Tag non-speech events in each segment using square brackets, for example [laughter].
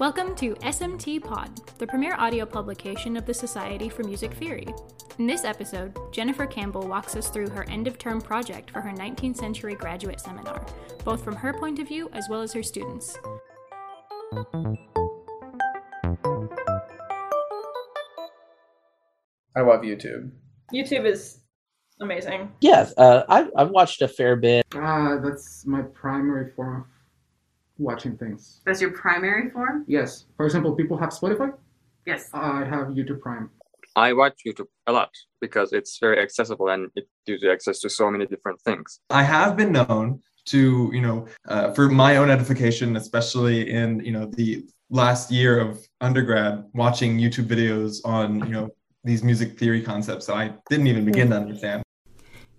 Welcome to SMT Pod, the premier audio publication of the Society for Music Theory. In this episode, Jennifer Campbell walks us through her end of term project for her 19th century graduate seminar, both from her point of view as well as her students. I love YouTube. YouTube is amazing. Yes, uh, I've, I've watched a fair bit. Uh, that's my primary form of watching things. That's your primary form? Yes. For example, people have Spotify. Yes. I have YouTube Prime. I watch YouTube a lot because it's very accessible and it gives you access to so many different things. I have been known to, you know, uh, for my own edification, especially in, you know, the last year of undergrad, watching YouTube videos on, you know, these music theory concepts that I didn't even begin to understand.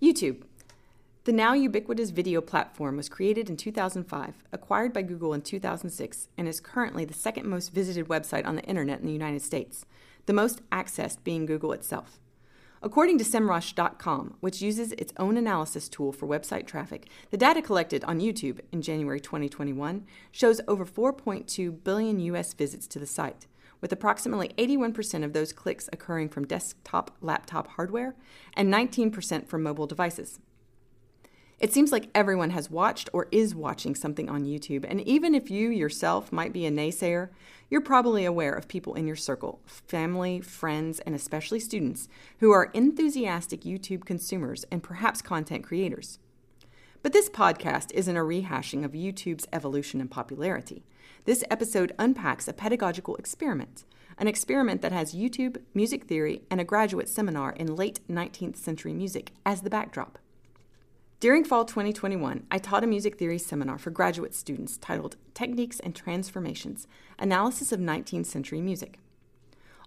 YouTube. The now ubiquitous video platform was created in 2005, acquired by Google in 2006, and is currently the second most visited website on the internet in the United States, the most accessed being Google itself. According to SEMrush.com, which uses its own analysis tool for website traffic, the data collected on YouTube in January 2021 shows over 4.2 billion US visits to the site, with approximately 81% of those clicks occurring from desktop laptop hardware and 19% from mobile devices. It seems like everyone has watched or is watching something on YouTube, and even if you yourself might be a naysayer, you're probably aware of people in your circle, family, friends, and especially students, who are enthusiastic YouTube consumers and perhaps content creators. But this podcast isn't a rehashing of YouTube's evolution and popularity. This episode unpacks a pedagogical experiment, an experiment that has YouTube, music theory, and a graduate seminar in late 19th century music as the backdrop. During fall 2021, I taught a music theory seminar for graduate students titled Techniques and Transformations Analysis of 19th Century Music.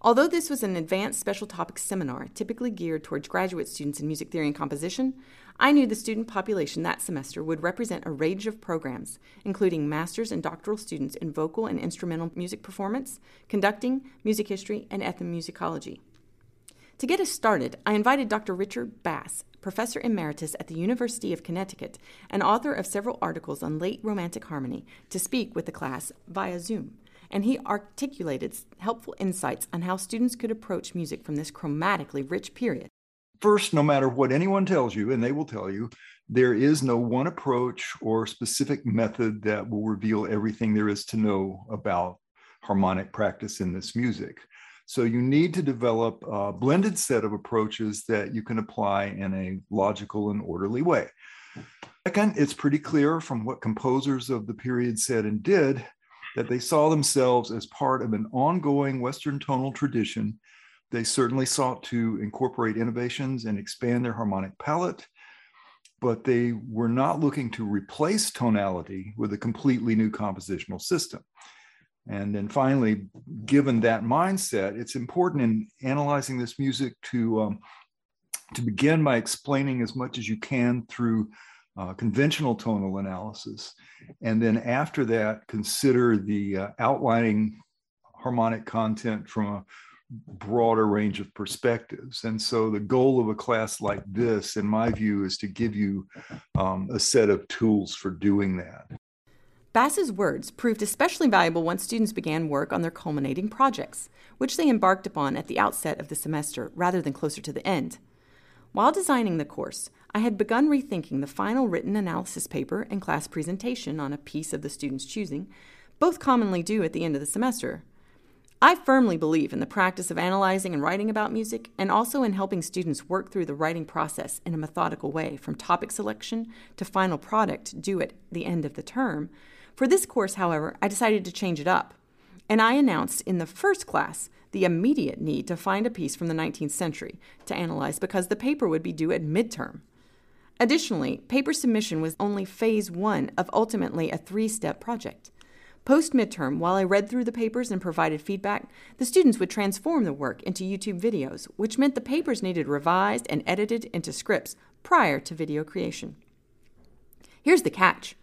Although this was an advanced special topics seminar typically geared towards graduate students in music theory and composition, I knew the student population that semester would represent a range of programs, including master's and doctoral students in vocal and instrumental music performance, conducting, music history, and ethnomusicology. To get us started, I invited Dr. Richard Bass, professor emeritus at the University of Connecticut and author of several articles on late Romantic harmony, to speak with the class via Zoom. And he articulated helpful insights on how students could approach music from this chromatically rich period. First, no matter what anyone tells you, and they will tell you, there is no one approach or specific method that will reveal everything there is to know about harmonic practice in this music. So you need to develop a blended set of approaches that you can apply in a logical and orderly way. Second, it's pretty clear from what composers of the period said and did that they saw themselves as part of an ongoing Western tonal tradition. They certainly sought to incorporate innovations and expand their harmonic palette, but they were not looking to replace tonality with a completely new compositional system. And then finally, given that mindset, it's important in analyzing this music to, um, to begin by explaining as much as you can through uh, conventional tonal analysis. And then after that, consider the uh, outlining harmonic content from a broader range of perspectives. And so the goal of a class like this, in my view, is to give you um, a set of tools for doing that. Bass's words proved especially valuable once students began work on their culminating projects, which they embarked upon at the outset of the semester rather than closer to the end. While designing the course, I had begun rethinking the final written analysis paper and class presentation on a piece of the student's choosing, both commonly due at the end of the semester. I firmly believe in the practice of analyzing and writing about music, and also in helping students work through the writing process in a methodical way, from topic selection to final product due at the end of the term, for this course, however, I decided to change it up. And I announced in the first class the immediate need to find a piece from the 19th century to analyze because the paper would be due at midterm. Additionally, paper submission was only phase one of ultimately a three step project. Post midterm, while I read through the papers and provided feedback, the students would transform the work into YouTube videos, which meant the papers needed revised and edited into scripts prior to video creation. Here's the catch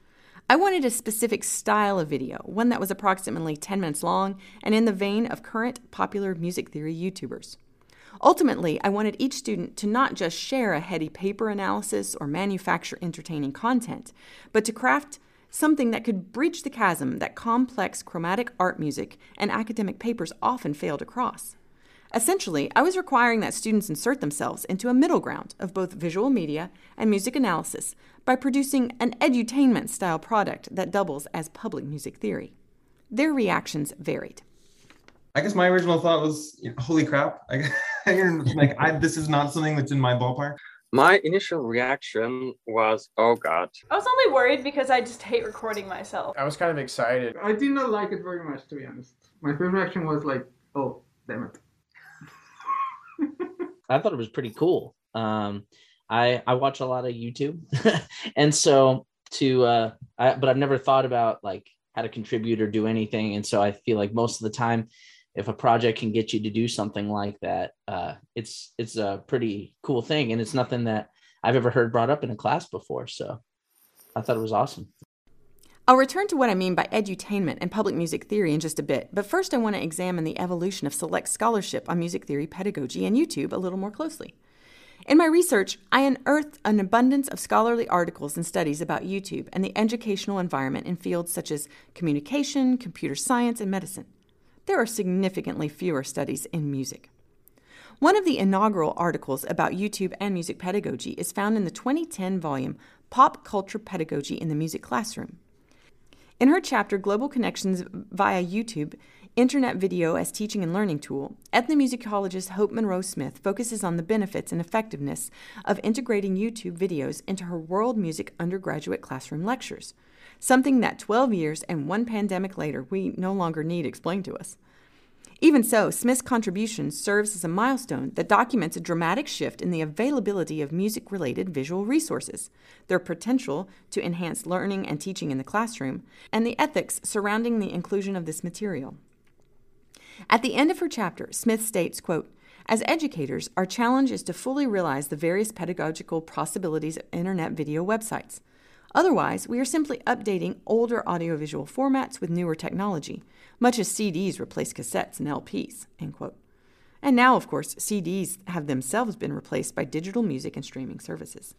I wanted a specific style of video, one that was approximately 10 minutes long and in the vein of current popular music theory YouTubers. Ultimately, I wanted each student to not just share a heady paper analysis or manufacture entertaining content, but to craft something that could bridge the chasm that complex chromatic art music and academic papers often fail to cross. Essentially, I was requiring that students insert themselves into a middle ground of both visual media and music analysis by producing an edutainment style product that doubles as public music theory. Their reactions varied. I guess my original thought was, you know, holy crap! I, [laughs] like, I, this is not something that's in my ballpark. My initial reaction was, oh God. I was only worried because I just hate recording myself. I was kind of excited. I did not like it very much, to be honest. My first reaction was like, oh, damn it. [laughs] I thought it was pretty cool. Um, I I watch a lot of YouTube, [laughs] and so to uh, I, but I've never thought about like how to contribute or do anything, and so I feel like most of the time, if a project can get you to do something like that, uh, it's it's a pretty cool thing, and it's nothing that I've ever heard brought up in a class before. So I thought it was awesome. I'll return to what I mean by edutainment and public music theory in just a bit, but first I want to examine the evolution of select scholarship on music theory pedagogy and YouTube a little more closely. In my research, I unearthed an abundance of scholarly articles and studies about YouTube and the educational environment in fields such as communication, computer science, and medicine. There are significantly fewer studies in music. One of the inaugural articles about YouTube and music pedagogy is found in the 2010 volume Pop Culture Pedagogy in the Music Classroom. In her chapter, Global Connections via YouTube, Internet Video as Teaching and Learning Tool, ethnomusicologist Hope Munro Smith focuses on the benefits and effectiveness of integrating YouTube videos into her world music undergraduate classroom lectures, something that 12 years and one pandemic later we no longer need explained to us. Even so, Smith's contribution serves as a milestone that documents a dramatic shift in the availability of music related visual resources, their potential to enhance learning and teaching in the classroom, and the ethics surrounding the inclusion of this material. At the end of her chapter, Smith states, quote, as educators, our challenge is to fully realize the various pedagogical possibilities of internet video websites. Otherwise, we are simply updating older audiovisual formats with newer technology, much as CDs replace cassettes and LPs. And now, of course, CDs have themselves been replaced by digital music and streaming services.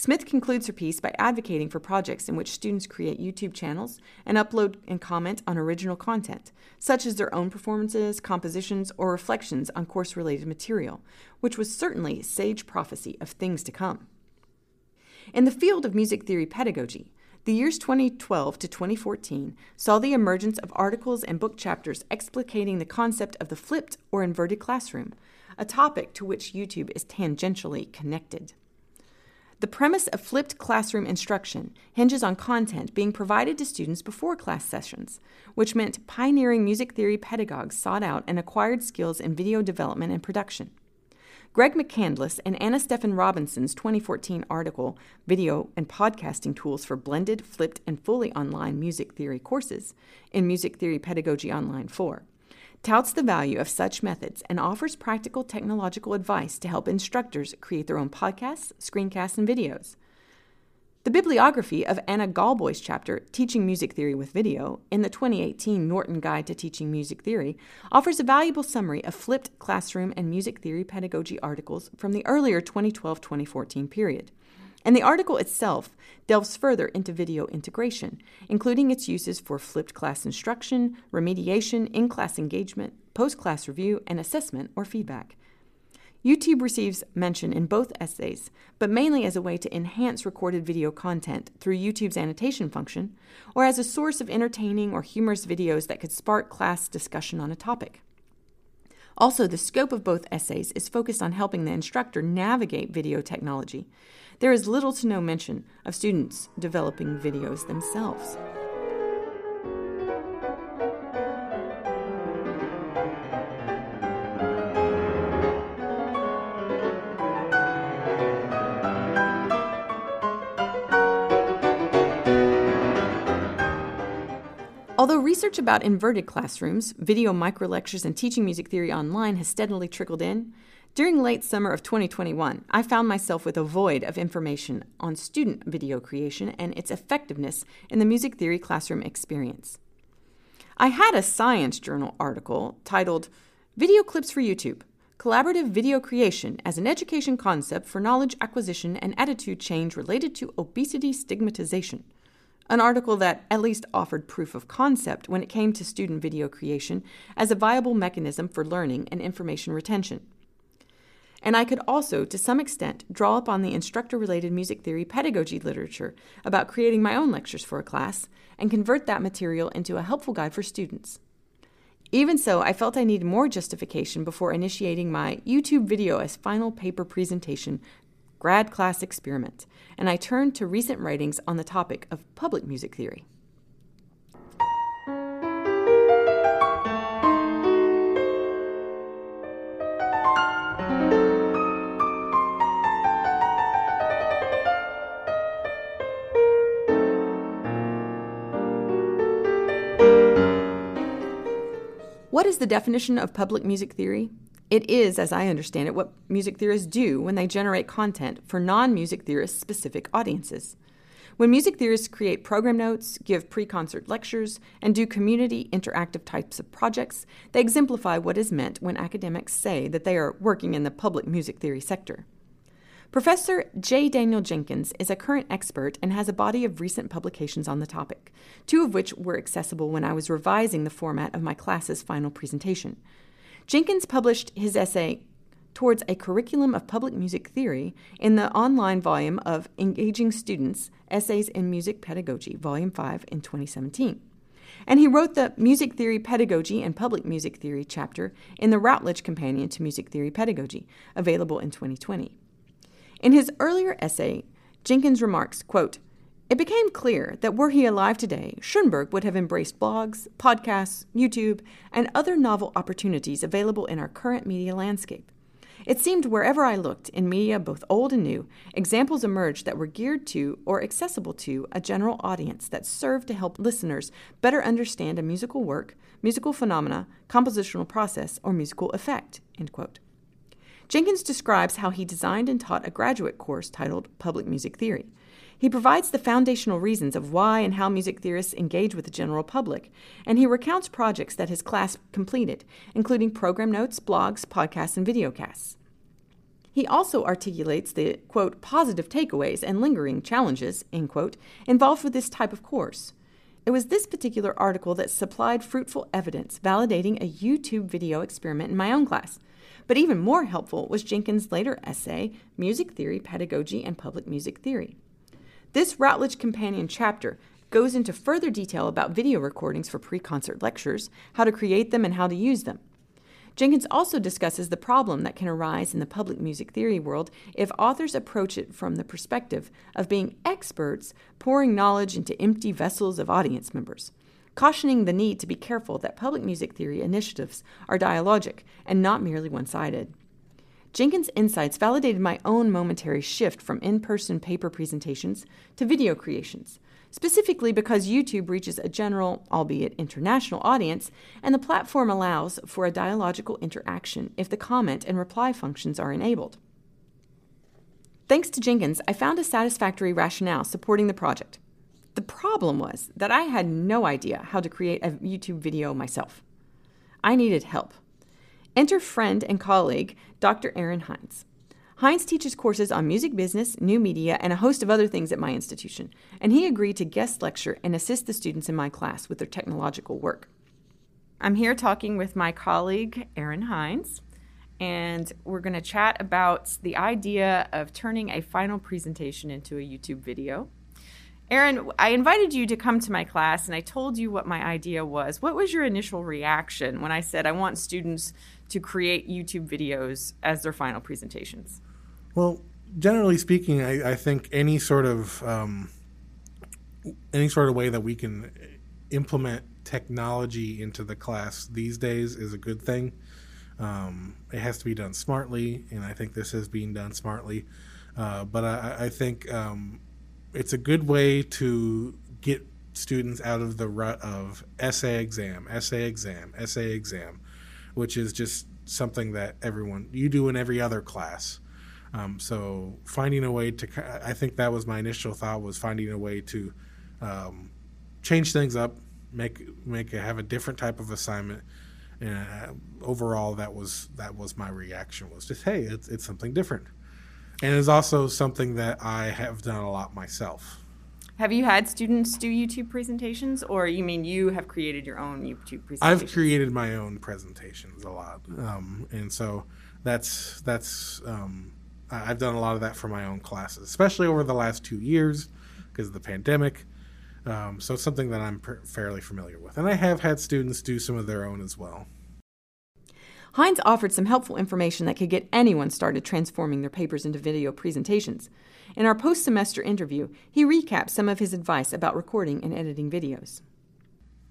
Smith concludes her piece by advocating for projects in which students create YouTube channels and upload and comment on original content, such as their own performances, compositions, or reflections on course related material, which was certainly sage prophecy of things to come. In the field of music theory pedagogy, the years 2012 to 2014 saw the emergence of articles and book chapters explicating the concept of the flipped or inverted classroom, a topic to which YouTube is tangentially connected. The premise of flipped classroom instruction hinges on content being provided to students before class sessions, which meant pioneering music theory pedagogues sought out and acquired skills in video development and production. Greg McCandless and Anna Stephan Robinson's 2014 article, Video and Podcasting Tools for Blended, Flipped, and Fully Online Music Theory Courses, in Music Theory Pedagogy Online 4, touts the value of such methods and offers practical technological advice to help instructors create their own podcasts, screencasts, and videos. The bibliography of Anna Gawboy's chapter, Teaching Music Theory with Video, in the 2018 Norton Guide to Teaching Music Theory, offers a valuable summary of flipped classroom and music theory pedagogy articles from the earlier 2012 2014 period. And the article itself delves further into video integration, including its uses for flipped class instruction, remediation, in class engagement, post class review, and assessment or feedback. YouTube receives mention in both essays, but mainly as a way to enhance recorded video content through YouTube's annotation function, or as a source of entertaining or humorous videos that could spark class discussion on a topic. Also, the scope of both essays is focused on helping the instructor navigate video technology. There is little to no mention of students developing videos themselves. Although research about inverted classrooms, video microlectures, and teaching music theory online has steadily trickled in, during late summer of 2021, I found myself with a void of information on student video creation and its effectiveness in the music theory classroom experience. I had a Science Journal article titled Video Clips for YouTube Collaborative Video Creation as an Education Concept for Knowledge Acquisition and Attitude Change Related to Obesity Stigmatization an article that at least offered proof of concept when it came to student video creation as a viable mechanism for learning and information retention. And I could also, to some extent, draw upon the instructor related music theory pedagogy literature about creating my own lectures for a class and convert that material into a helpful guide for students. Even so, I felt I needed more justification before initiating my YouTube video as final paper presentation grad class experiment, and I turned to recent writings on the topic of public music theory. What is the definition of public music theory? It is, as I understand it, what music theorists do when they generate content for non music theorist specific audiences. When music theorists create program notes, give pre concert lectures, and do community interactive types of projects, they exemplify what is meant when academics say that they are working in the public music theory sector. Professor J. Daniel Jenkins is a current expert and has a body of recent publications on the topic, two of which were accessible when I was revising the format of my class's final presentation. Jenkins published his essay Towards a Curriculum of Public Music Theory in the online volume of Engaging Students Essays in Music Pedagogy, Volume 5, in 2017. And he wrote the Music Theory Pedagogy and Public Music Theory chapter in the Routledge Companion to Music Theory Pedagogy, available in 2020. In his earlier essay, Jenkins remarks, quote, it became clear that were he alive today, Schoenberg would have embraced blogs, podcasts, YouTube, and other novel opportunities available in our current media landscape. It seemed wherever I looked, in media both old and new, examples emerged that were geared to or accessible to a general audience that served to help listeners better understand a musical work, musical phenomena, compositional process, or musical effect. Jenkins describes how he designed and taught a graduate course titled Public Music Theory. He provides the foundational reasons of why and how music theorists engage with the general public, and he recounts projects that his class completed, including program notes, blogs, podcasts, and videocasts. He also articulates the, quote, positive takeaways and lingering challenges, end quote, involved with this type of course. It was this particular article that supplied fruitful evidence validating a YouTube video experiment in my own class. But even more helpful was Jenkins' later essay, Music Theory, Pedagogy, and Public Music Theory. This Routledge Companion chapter goes into further detail about video recordings for pre concert lectures, how to create them, and how to use them. Jenkins also discusses the problem that can arise in the public music theory world if authors approach it from the perspective of being experts pouring knowledge into empty vessels of audience members, cautioning the need to be careful that public music theory initiatives are dialogic and not merely one sided. Jenkins' insights validated my own momentary shift from in person paper presentations to video creations, specifically because YouTube reaches a general, albeit international, audience, and the platform allows for a dialogical interaction if the comment and reply functions are enabled. Thanks to Jenkins, I found a satisfactory rationale supporting the project. The problem was that I had no idea how to create a YouTube video myself. I needed help. Enter friend and colleague Dr. Aaron Hines. Hines teaches courses on music business, new media, and a host of other things at my institution, and he agreed to guest lecture and assist the students in my class with their technological work. I'm here talking with my colleague, Aaron Hines, and we're going to chat about the idea of turning a final presentation into a YouTube video. Aaron, I invited you to come to my class and I told you what my idea was. What was your initial reaction when I said I want students to create YouTube videos as their final presentations? Well, generally speaking, I, I think any sort of um, any sort of way that we can implement technology into the class these days is a good thing. Um, it has to be done smartly, and I think this is being done smartly. Uh, but I, I think um, it's a good way to get students out of the rut of essay exam, essay exam, essay exam, which is just something that everyone you do in every other class. Um, so finding a way to, I think that was my initial thought was finding a way to um, change things up, make make it, have a different type of assignment. And uh, overall, that was that was my reaction was just hey, it's it's something different and it's also something that I have done a lot myself. Have you had students do YouTube presentations, or you mean you have created your own YouTube presentations? I've created my own presentations a lot, um, and so that's that's um, I've done a lot of that for my own classes, especially over the last two years because of the pandemic. Um, so it's something that I'm per- fairly familiar with, and I have had students do some of their own as well. Hines offered some helpful information that could get anyone started transforming their papers into video presentations. In our post semester interview, he recapped some of his advice about recording and editing videos.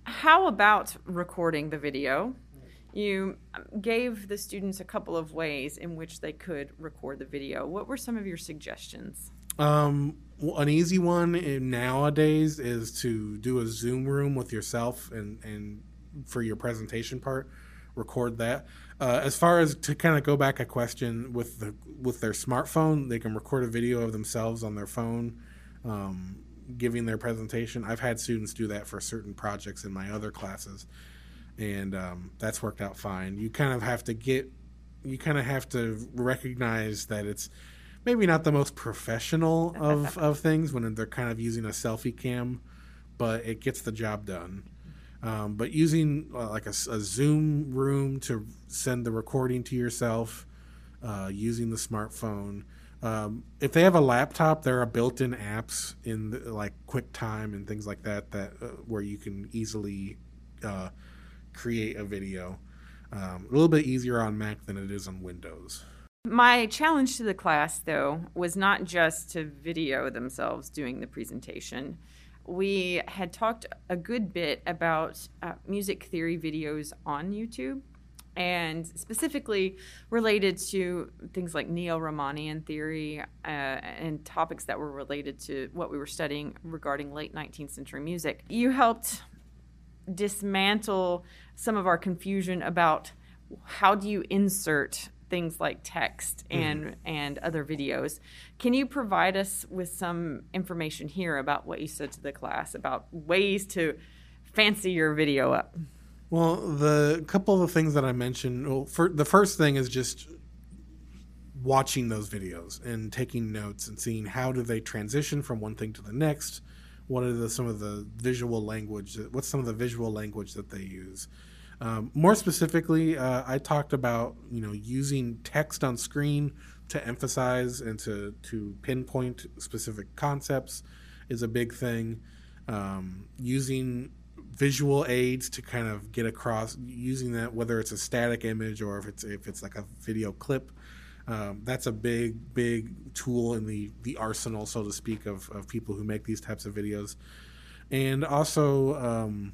How about recording the video? You gave the students a couple of ways in which they could record the video. What were some of your suggestions? Um, well, an easy one in nowadays is to do a Zoom room with yourself and and for your presentation part, record that. Uh, as far as to kind of go back a question with the with their smartphone, they can record a video of themselves on their phone, um, giving their presentation. I've had students do that for certain projects in my other classes, and um, that's worked out fine. You kind of have to get, you kind of have to recognize that it's maybe not the most professional of, [laughs] of things when they're kind of using a selfie cam, but it gets the job done. Um, but using uh, like a Zoom room to send the recording to yourself, uh, using the smartphone. Um, if they have a laptop, there are built-in apps in the, like QuickTime and things like that that uh, where you can easily uh, create a video. Um, a little bit easier on Mac than it is on Windows. My challenge to the class, though, was not just to video themselves doing the presentation. We had talked a good bit about uh, music theory videos on YouTube and specifically related to things like neo Riemannian theory uh, and topics that were related to what we were studying regarding late 19th century music. You helped dismantle some of our confusion about how do you insert things like text mm-hmm. and and other videos. Can you provide us with some information here about what you said to the class about ways to fancy your video up? Well, the couple of things that I mentioned, well, for, the first thing is just watching those videos and taking notes and seeing how do they transition from one thing to the next. What are the, some of the visual language? What's some of the visual language that they use? Um, more specifically, uh, I talked about you know using text on screen to emphasize and to to pinpoint specific concepts is a big thing. Um, using visual aids to kind of get across using that whether it's a static image or if it's if it's like a video clip um, that's a big big tool in the the arsenal so to speak of, of people who make these types of videos and also um,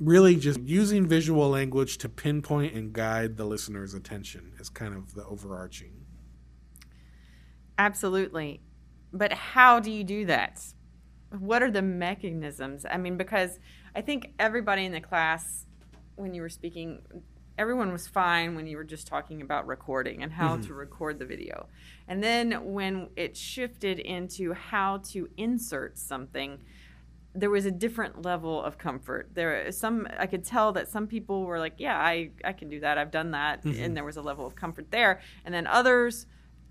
really just using visual language to pinpoint and guide the listener's attention is kind of the overarching Absolutely. But how do you do that? What are the mechanisms? I mean, because I think everybody in the class, when you were speaking, everyone was fine when you were just talking about recording and how Mhm. to record the video. And then when it shifted into how to insert something, there was a different level of comfort. There is some I could tell that some people were like, "Yeah, I I can do that. I've done that." Mhm. And there was a level of comfort there. And then others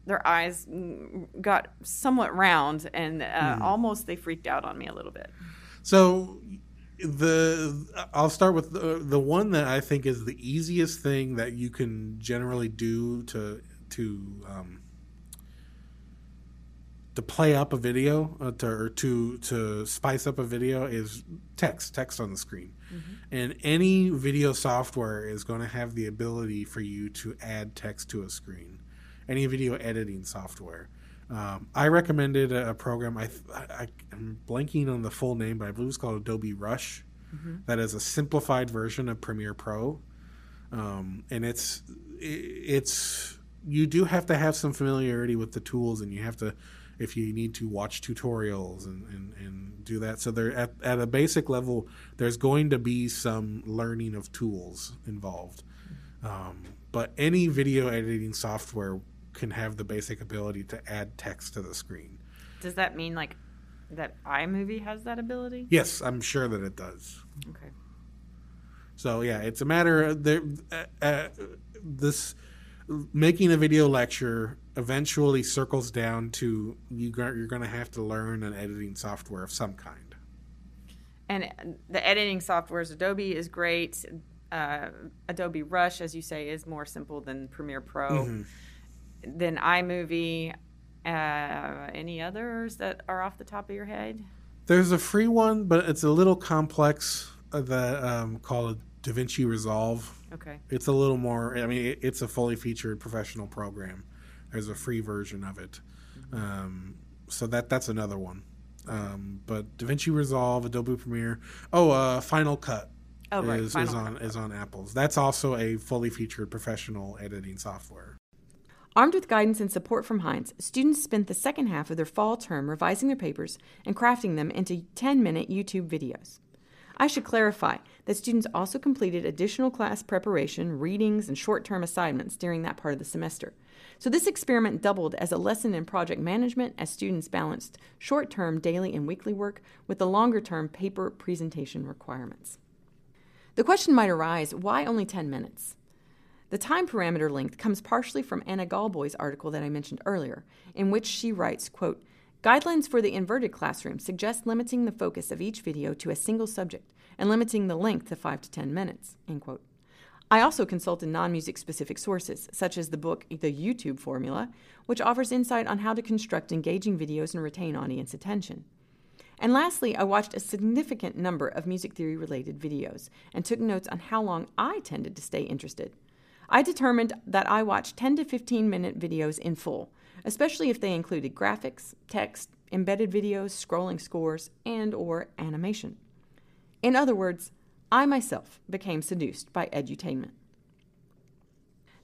their eyes mm, got somewhat round and uh, Mhm. almost they freaked out on me a little bit. So the I'll start with the, the one that I think is the easiest thing that you can generally do to to um, to play up a video uh, to, or to to spice up a video is text text on the screen and any video software is going to have the ability for you to add text to a screen any video editing software um, I recommended a, a program. I, I I'm blanking on the full name, but I believe it's called Adobe Rush. Mhm. That is a simplified version of Premiere Pro, um, and it's i- it's you do have to have some familiarity with the tools, and you have to if you need to watch tutorials and, and, and do that. So there at, at a basic level, there's going to be some learning of tools involved. Um, but any video editing software can have the basic ability to add text to the screen. Does that mean like that iMovie has that ability? Yes, I'm sure that it does. Okay. So yeah, it's a matter of there. Uh, uh, this making a video lecture eventually circles down to you you're going to have to learn an editing software of some kind. And the editing software is Adobe is great. Uh, Adobe Rush, as you say, is more simple than Premiere Pro. Mhm. Then iMovie. Uh, any others that are off the top of your head? There's a free one, but it's a little complex uh, that um, called DaVinci Resolve. Okay. It's a little more. I mean, it, it's a fully featured professional program. There's a free version of it, um, so that that's another one. Um, but DaVinci Resolve, Adobe Premiere, oh, uh, Final Cut Oh, right, is, is on is on Apple's. That's also a fully featured professional editing software. Armed with guidance and support from Hines, students spent the second half of their fall term revising their papers and crafting them into 10 minute YouTube videos. I should clarify that students also completed additional class preparation, readings, and short term assignments during that part of the semester. So, this experiment doubled as a lesson in project management as students balanced short term daily and weekly work with the longer term paper presentation requirements. The question might arise why only 10 minutes? The time parameter length comes partially from Anna Gawboy's article that I mentioned earlier, in which she writes, quote, Guidelines for the inverted classroom suggest limiting the focus of each video to a single subject and limiting the length to 5 to 10 minutes, end quote. I also consulted non music specific sources, such as the book The YouTube Formula, which offers insight on how to construct engaging videos and retain audience attention. And lastly, I watched a significant number of music theory related videos and took notes on how long I tended to stay interested. I determined that I watched 10 to 15 minute videos in full, especially if they included graphics, text, embedded videos, scrolling scores, and or animation. In other words, I myself became seduced by edutainment.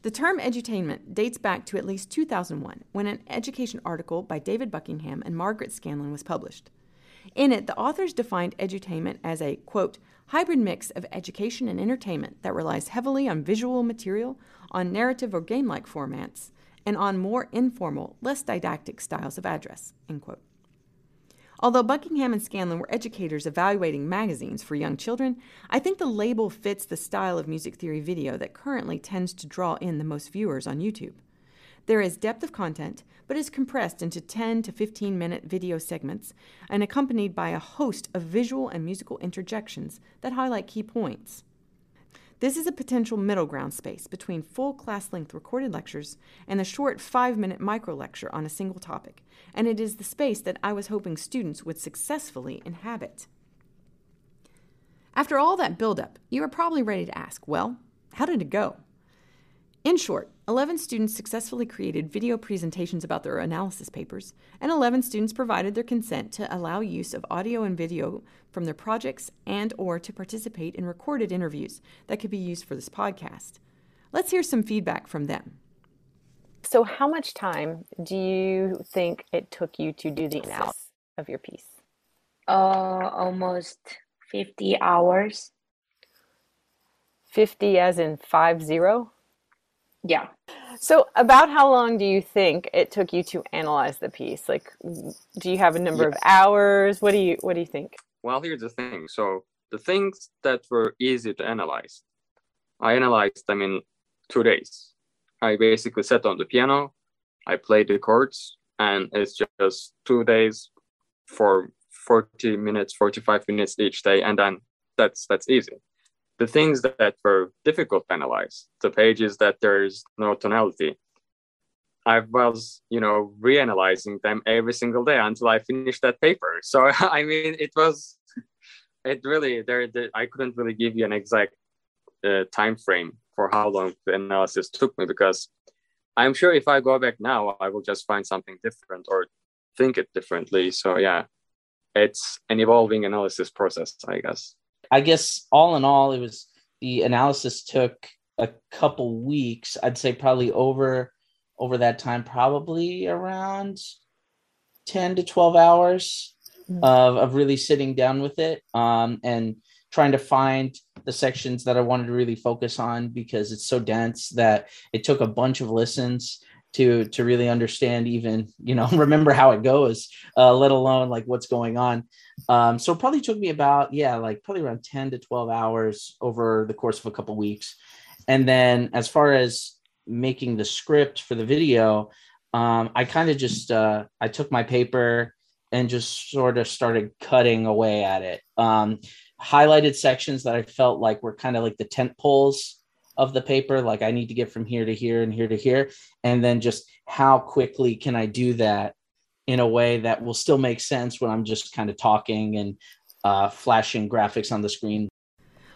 The term edutainment dates back to at least 2001 when an education article by David Buckingham and Margaret Scanlon was published. In it, the authors defined edutainment as a, quote, hybrid mix of education and entertainment that relies heavily on visual material, on narrative or game like formats, and on more informal, less didactic styles of address, end quote. Although Buckingham and Scanlon were educators evaluating magazines for young children, I think the label fits the style of music theory video that currently tends to draw in the most viewers on YouTube. There is depth of content, but is compressed into 10 to 15 minute video segments and accompanied by a host of visual and musical interjections that highlight key points. This is a potential middle ground space between full class length recorded lectures and the short five minute micro lecture on a single topic, and it is the space that I was hoping students would successfully inhabit. After all that buildup, you are probably ready to ask, well, how did it go? In short, 11 students successfully created video presentations about their analysis papers, and 11 students provided their consent to allow use of audio and video from their projects and or to participate in recorded interviews that could be used for this podcast. Let's hear some feedback from them. So, how much time do you think it took you to do the analysis of your piece? Uh, almost 50 hours. 50 as in 5 0? Yeah. So, about how long do you think it took you to analyze the piece? Like, do you have a number of hours? What do you What do you think? Well, here's the thing. So the things that were easy to analyze, I analyzed them in two days. I basically sat on the piano, I played the chords, and it's just two days for 40 minutes, 45 minutes each day, and then that's that's easy. The things that were difficult to analyze, the pages that there's no tonality, I was, you know, reanalyzing them every single day until I finished that paper. [laughs] So I mean, it was, it really there. there I couldn't really give you an exact uh, time frame for how long the analysis took me because I'm sure if I go back now, I will just find something different or think it differently. So yeah, it's an evolving analysis process, I guess. I guess all in all, it was the analysis took a couple weeks. I'd say probably over over that time, probably around 10 to 12 hours of, of really sitting down with it um, and trying to find the sections that I wanted to really focus on because it's so dense that it took a bunch of listens to to really understand even you know [laughs] remember how it goes uh, let alone like what's going on um, so it probably took me about yeah like probably around 10 to 12 hours over the course of a couple weeks and then as far as making the script for the video um, I kind of just uh, I took my paper and just sort of started cutting away at it. Um, highlighted sections that I felt like were kind of like the tent poles of the paper, like I need to get from here to here and here to here, and then just how quickly can I do that in a way that will still make sense when I'm just kind of talking and uh, flashing graphics on the screen.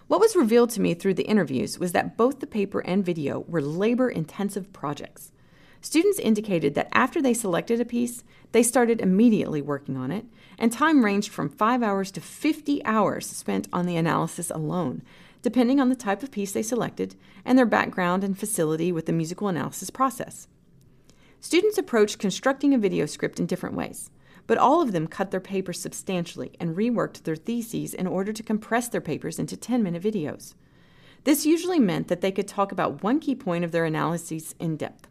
What was revealed to me through the interviews was that both the paper and video were labor intensive projects. Students indicated that after they selected a piece, they started immediately working on it, and time ranged from 5 hours to 50 hours spent on the analysis alone, depending on the type of piece they selected and their background and facility with the musical analysis process. Students approached constructing a video script in different ways, but all of them cut their papers substantially and reworked their theses in order to compress their papers into 10 minute videos. This usually meant that they could talk about one key point of their analyses in depth.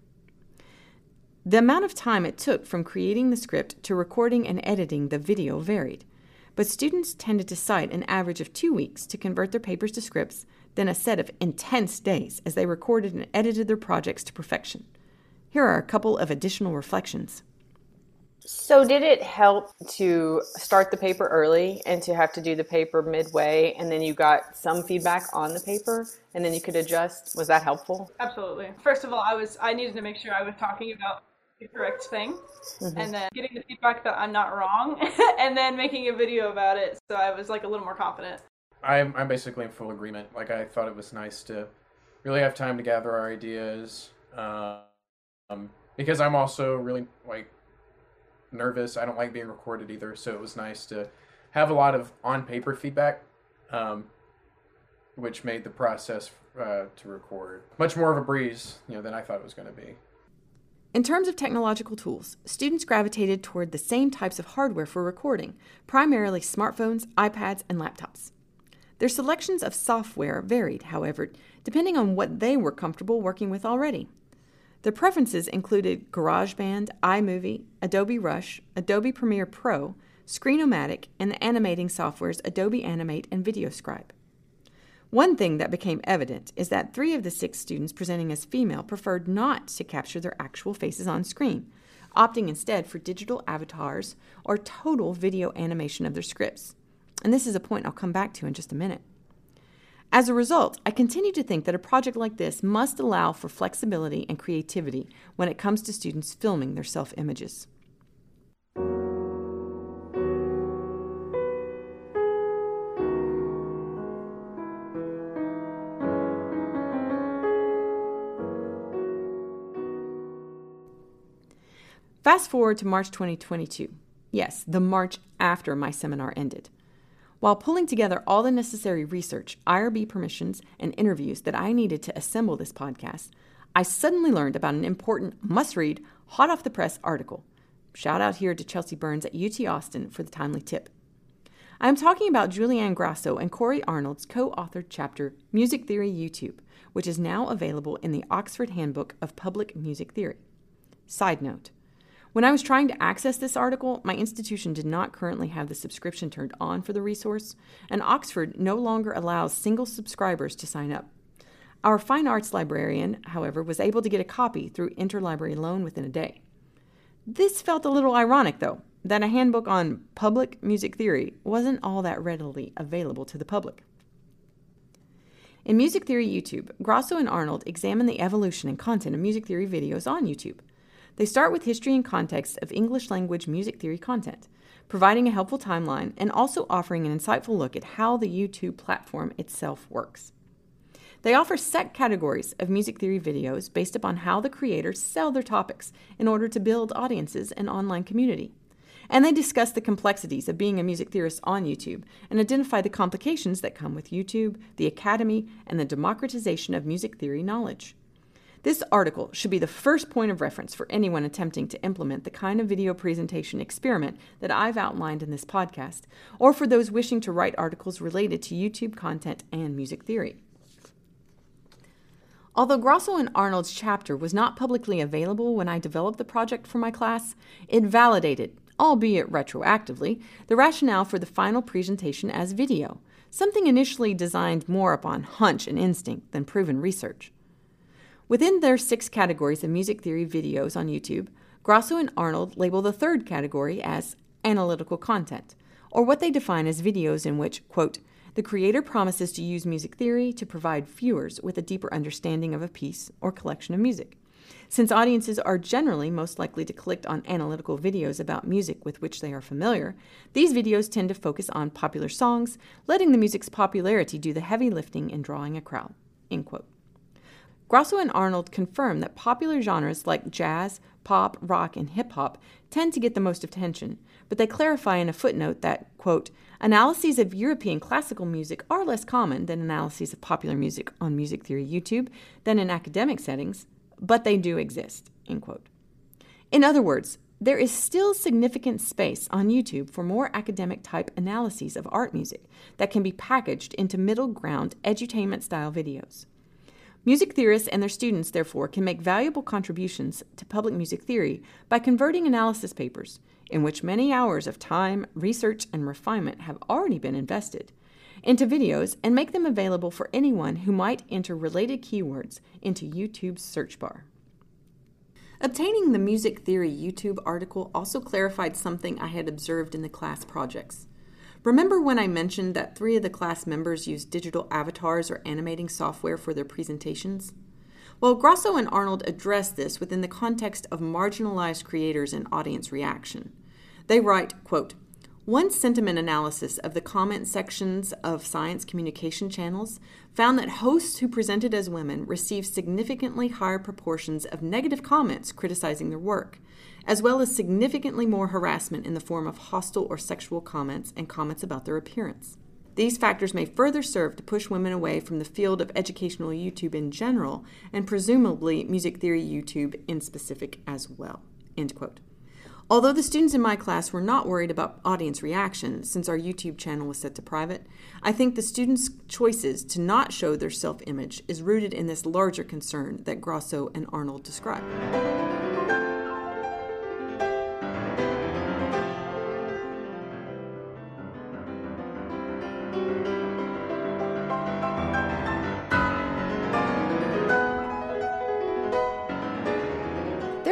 The amount of time it took from creating the script to recording and editing the video varied, but students tended to cite an average of two weeks to convert their papers to scripts, then a set of intense days as they recorded and edited their projects to perfection. Here are a couple of additional reflections. So, did it help to start the paper early and to have to do the paper midway, and then you got some feedback on the paper, and then you could adjust? Was that helpful? Absolutely. First of all, I was I needed to make sure I was talking about the correct thing, Mm-hmm. and then getting the feedback that I'm not wrong, [laughs] and then making a video about it, so I was like a little more confident. I'm I'm basically in full agreement. Like I thought it was nice to really have time to gather our ideas, um, because I'm also really like nervous. I don't like being recorded either, so it was nice to have a lot of on paper feedback, um, which made the process uh, to record much more of a breeze, you know, than I thought it was going to be. In terms of technological tools, students gravitated toward the same types of hardware for recording, primarily smartphones, iPads, and laptops. Their selections of software varied, however, depending on what they were comfortable working with already. Their preferences included GarageBand, iMovie, Adobe Rush, Adobe Premiere Pro, Screenomatic, and the animating softwares Adobe Animate and VideoScribe. One thing that became evident is that three of the six students presenting as female preferred not to capture their actual faces on screen, opting instead for digital avatars or total video animation of their scripts. And this is a point I'll come back to in just a minute. As a result, I continue to think that a project like this must allow for flexibility and creativity when it comes to students filming their self images. Fast forward to March 2022. Yes, the March after my seminar ended. While pulling together all the necessary research, IRB permissions, and interviews that I needed to assemble this podcast, I suddenly learned about an important must read, hot off the press article. Shout out here to Chelsea Burns at UT Austin for the timely tip. I am talking about Julianne Grasso and Corey Arnold's co authored chapter, Music Theory YouTube, which is now available in the Oxford Handbook of Public Music Theory. Side note when I was trying to access this article, my institution did not currently have the subscription turned on for the resource, and Oxford no longer allows single subscribers to sign up. Our fine arts librarian, however, was able to get a copy through interlibrary loan within a day. This felt a little ironic, though, that a handbook on public music theory wasn't all that readily available to the public. In Music Theory YouTube, Grasso and Arnold examine the evolution and content of music theory videos on YouTube. They start with history and context of English language music theory content, providing a helpful timeline and also offering an insightful look at how the YouTube platform itself works. They offer set categories of music theory videos based upon how the creators sell their topics in order to build audiences and online community. And they discuss the complexities of being a music theorist on YouTube and identify the complications that come with YouTube, the Academy, and the democratization of music theory knowledge. This article should be the first point of reference for anyone attempting to implement the kind of video presentation experiment that I've outlined in this podcast, or for those wishing to write articles related to YouTube content and music theory. Although Grasso and Arnold's chapter was not publicly available when I developed the project for my class, it validated, albeit retroactively, the rationale for the final presentation as video, something initially designed more upon hunch and instinct than proven research. Within their six categories of music theory videos on YouTube, Grasso and Arnold label the third category as analytical content, or what they define as videos in which, quote, the creator promises to use music theory to provide viewers with a deeper understanding of a piece or collection of music. Since audiences are generally most likely to click on analytical videos about music with which they are familiar, these videos tend to focus on popular songs, letting the music's popularity do the heavy lifting in drawing a crowd. End quote. Grasso and Arnold confirm that popular genres like jazz, pop, rock, and hip hop tend to get the most attention, but they clarify in a footnote that, quote, analyses of European classical music are less common than analyses of popular music on music theory YouTube than in academic settings, but they do exist, end quote. In other words, there is still significant space on YouTube for more academic type analyses of art music that can be packaged into middle ground edutainment style videos. Music theorists and their students, therefore, can make valuable contributions to public music theory by converting analysis papers, in which many hours of time, research, and refinement have already been invested, into videos and make them available for anyone who might enter related keywords into YouTube's search bar. Obtaining the music theory YouTube article also clarified something I had observed in the class projects. Remember when I mentioned that three of the class members used digital avatars or animating software for their presentations? Well, Grasso and Arnold address this within the context of marginalized creators and audience reaction. They write, quote, one sentiment analysis of the comment sections of science communication channels found that hosts who presented as women received significantly higher proportions of negative comments criticizing their work, as well as significantly more harassment in the form of hostile or sexual comments and comments about their appearance. These factors may further serve to push women away from the field of educational YouTube in general, and presumably music theory YouTube in specific as well. End quote. Although the students in my class were not worried about audience reaction since our YouTube channel was set to private, I think the students' choices to not show their self image is rooted in this larger concern that Grasso and Arnold describe.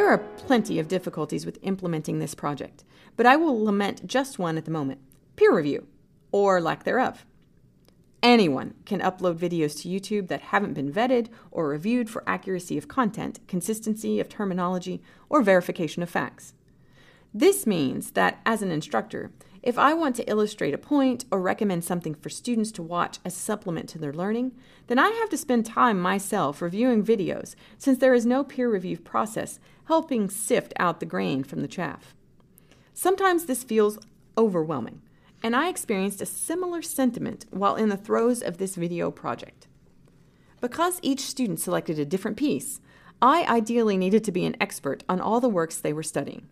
There are plenty of difficulties with implementing this project, but I will lament just one at the moment peer review, or lack thereof. Anyone can upload videos to YouTube that haven't been vetted or reviewed for accuracy of content, consistency of terminology, or verification of facts. This means that, as an instructor, if I want to illustrate a point or recommend something for students to watch as a supplement to their learning, then I have to spend time myself reviewing videos since there is no peer review process helping sift out the grain from the chaff. Sometimes this feels overwhelming, and I experienced a similar sentiment while in the throes of this video project. Because each student selected a different piece, I ideally needed to be an expert on all the works they were studying.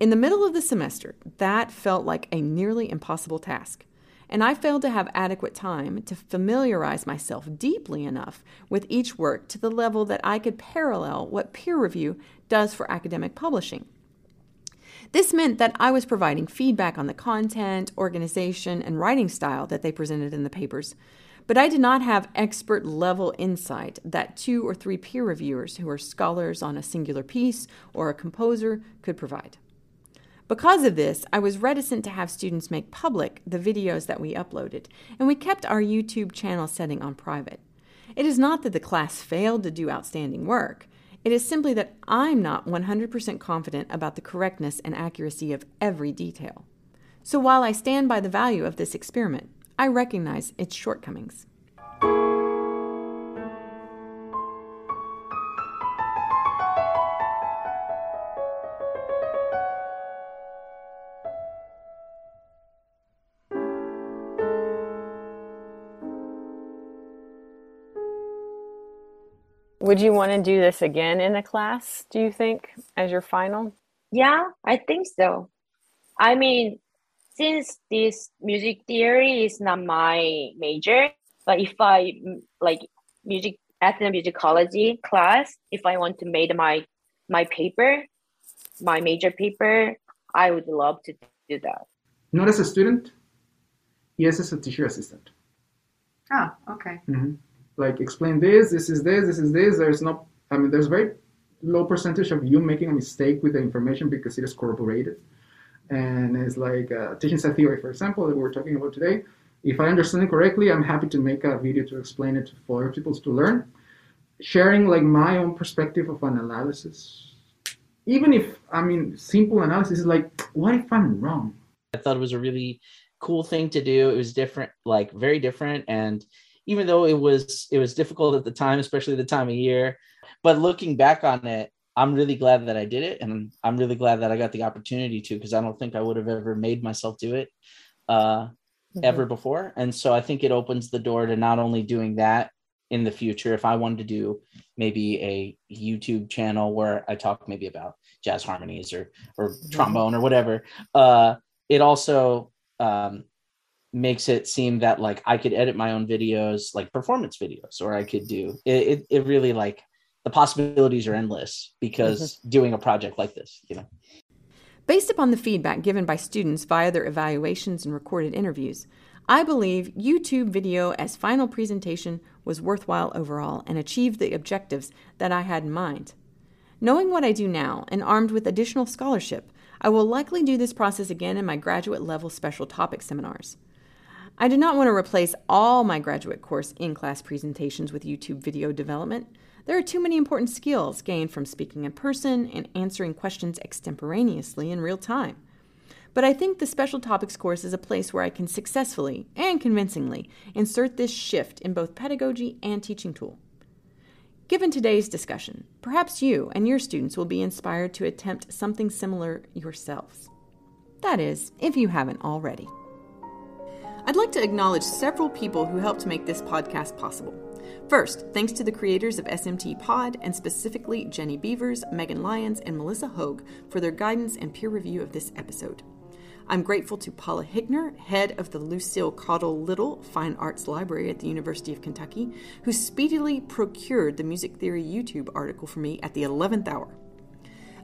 In the middle of the semester, that felt like a nearly impossible task, and I failed to have adequate time to familiarize myself deeply enough with each work to the level that I could parallel what peer review does for academic publishing. This meant that I was providing feedback on the content, organization, and writing style that they presented in the papers, but I did not have expert level insight that two or three peer reviewers who are scholars on a singular piece or a composer could provide. Because of this, I was reticent to have students make public the videos that we uploaded, and we kept our YouTube channel setting on private. It is not that the class failed to do outstanding work. It is simply that I'm not 100% confident about the correctness and accuracy of every detail. So while I stand by the value of this experiment, I recognize its shortcomings. Would you want to do this again in a class, do you think, as your final? Yeah, I think so. I mean, since this music theory is not my major, but if I like music ethnomusicology class, if I want to make my my paper, my major paper, I would love to do that. Not as a student, yes, as a teacher assistant. Oh, okay. Mhm. Like explain this, this is this, this is this. There's no, I mean, there's very low percentage of you making a mistake with the information because it is corroborated. And it's like uh, teaching set theory, for example, that we're talking about today. If I understand it correctly, I'm happy to make a video to explain it for people to learn. Sharing like my own perspective of an analysis, even if I mean simple analysis is like, what if I'm wrong? I thought it was a really cool thing to do. It was different, like very different, and even though it was it was difficult at the time, especially the time of year, but looking back on it, I'm really glad that I did it, and I'm really glad that I got the opportunity to because I don't think I would have ever made myself do it uh, mm-hmm. ever before. And so I think it opens the door to not only doing that in the future. If I wanted to do maybe a YouTube channel where I talk maybe about jazz harmonies or or mm-hmm. trombone or whatever, uh, it also um, makes it seem that like I could edit my own videos, like performance videos, or I could do it. It, it really like the possibilities are endless because mm-hmm. doing a project like this, you know. Based upon the feedback given by students via their evaluations and recorded interviews, I believe YouTube video as final presentation was worthwhile overall and achieved the objectives that I had in mind. Knowing what I do now and armed with additional scholarship, I will likely do this process again in my graduate level special topic seminars. I do not want to replace all my graduate course in class presentations with YouTube video development. There are too many important skills gained from speaking in person and answering questions extemporaneously in real time. But I think the special topics course is a place where I can successfully and convincingly insert this shift in both pedagogy and teaching tool. Given today's discussion, perhaps you and your students will be inspired to attempt something similar yourselves. That is, if you haven't already. I'd like to acknowledge several people who helped make this podcast possible. First, thanks to the creators of SMT Pod, and specifically Jenny Beavers, Megan Lyons, and Melissa Hoag for their guidance and peer review of this episode. I'm grateful to Paula Hickner, head of the Lucille Caudill Little Fine Arts Library at the University of Kentucky, who speedily procured the music theory YouTube article for me at the 11th hour.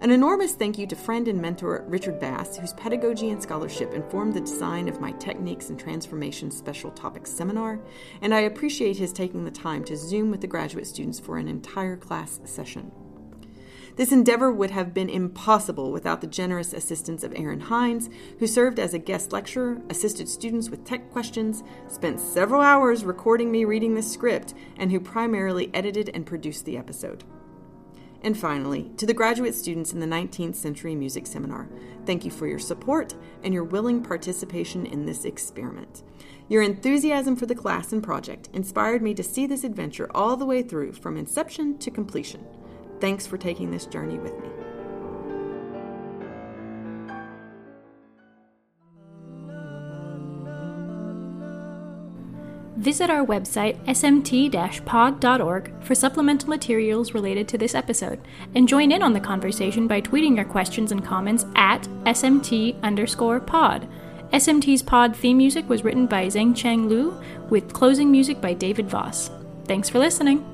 An enormous thank you to friend and mentor Richard Bass, whose pedagogy and scholarship informed the design of my Techniques and Transformation Special Topics seminar, and I appreciate his taking the time to Zoom with the graduate students for an entire class session. This endeavor would have been impossible without the generous assistance of Aaron Hines, who served as a guest lecturer, assisted students with tech questions, spent several hours recording me reading the script, and who primarily edited and produced the episode. And finally, to the graduate students in the 19th Century Music Seminar, thank you for your support and your willing participation in this experiment. Your enthusiasm for the class and project inspired me to see this adventure all the way through from inception to completion. Thanks for taking this journey with me. Visit our website, smt pod.org, for supplemental materials related to this episode, and join in on the conversation by tweeting your questions and comments at smt underscore pod. SMT's pod theme music was written by Zheng Cheng Lu, with closing music by David Voss. Thanks for listening.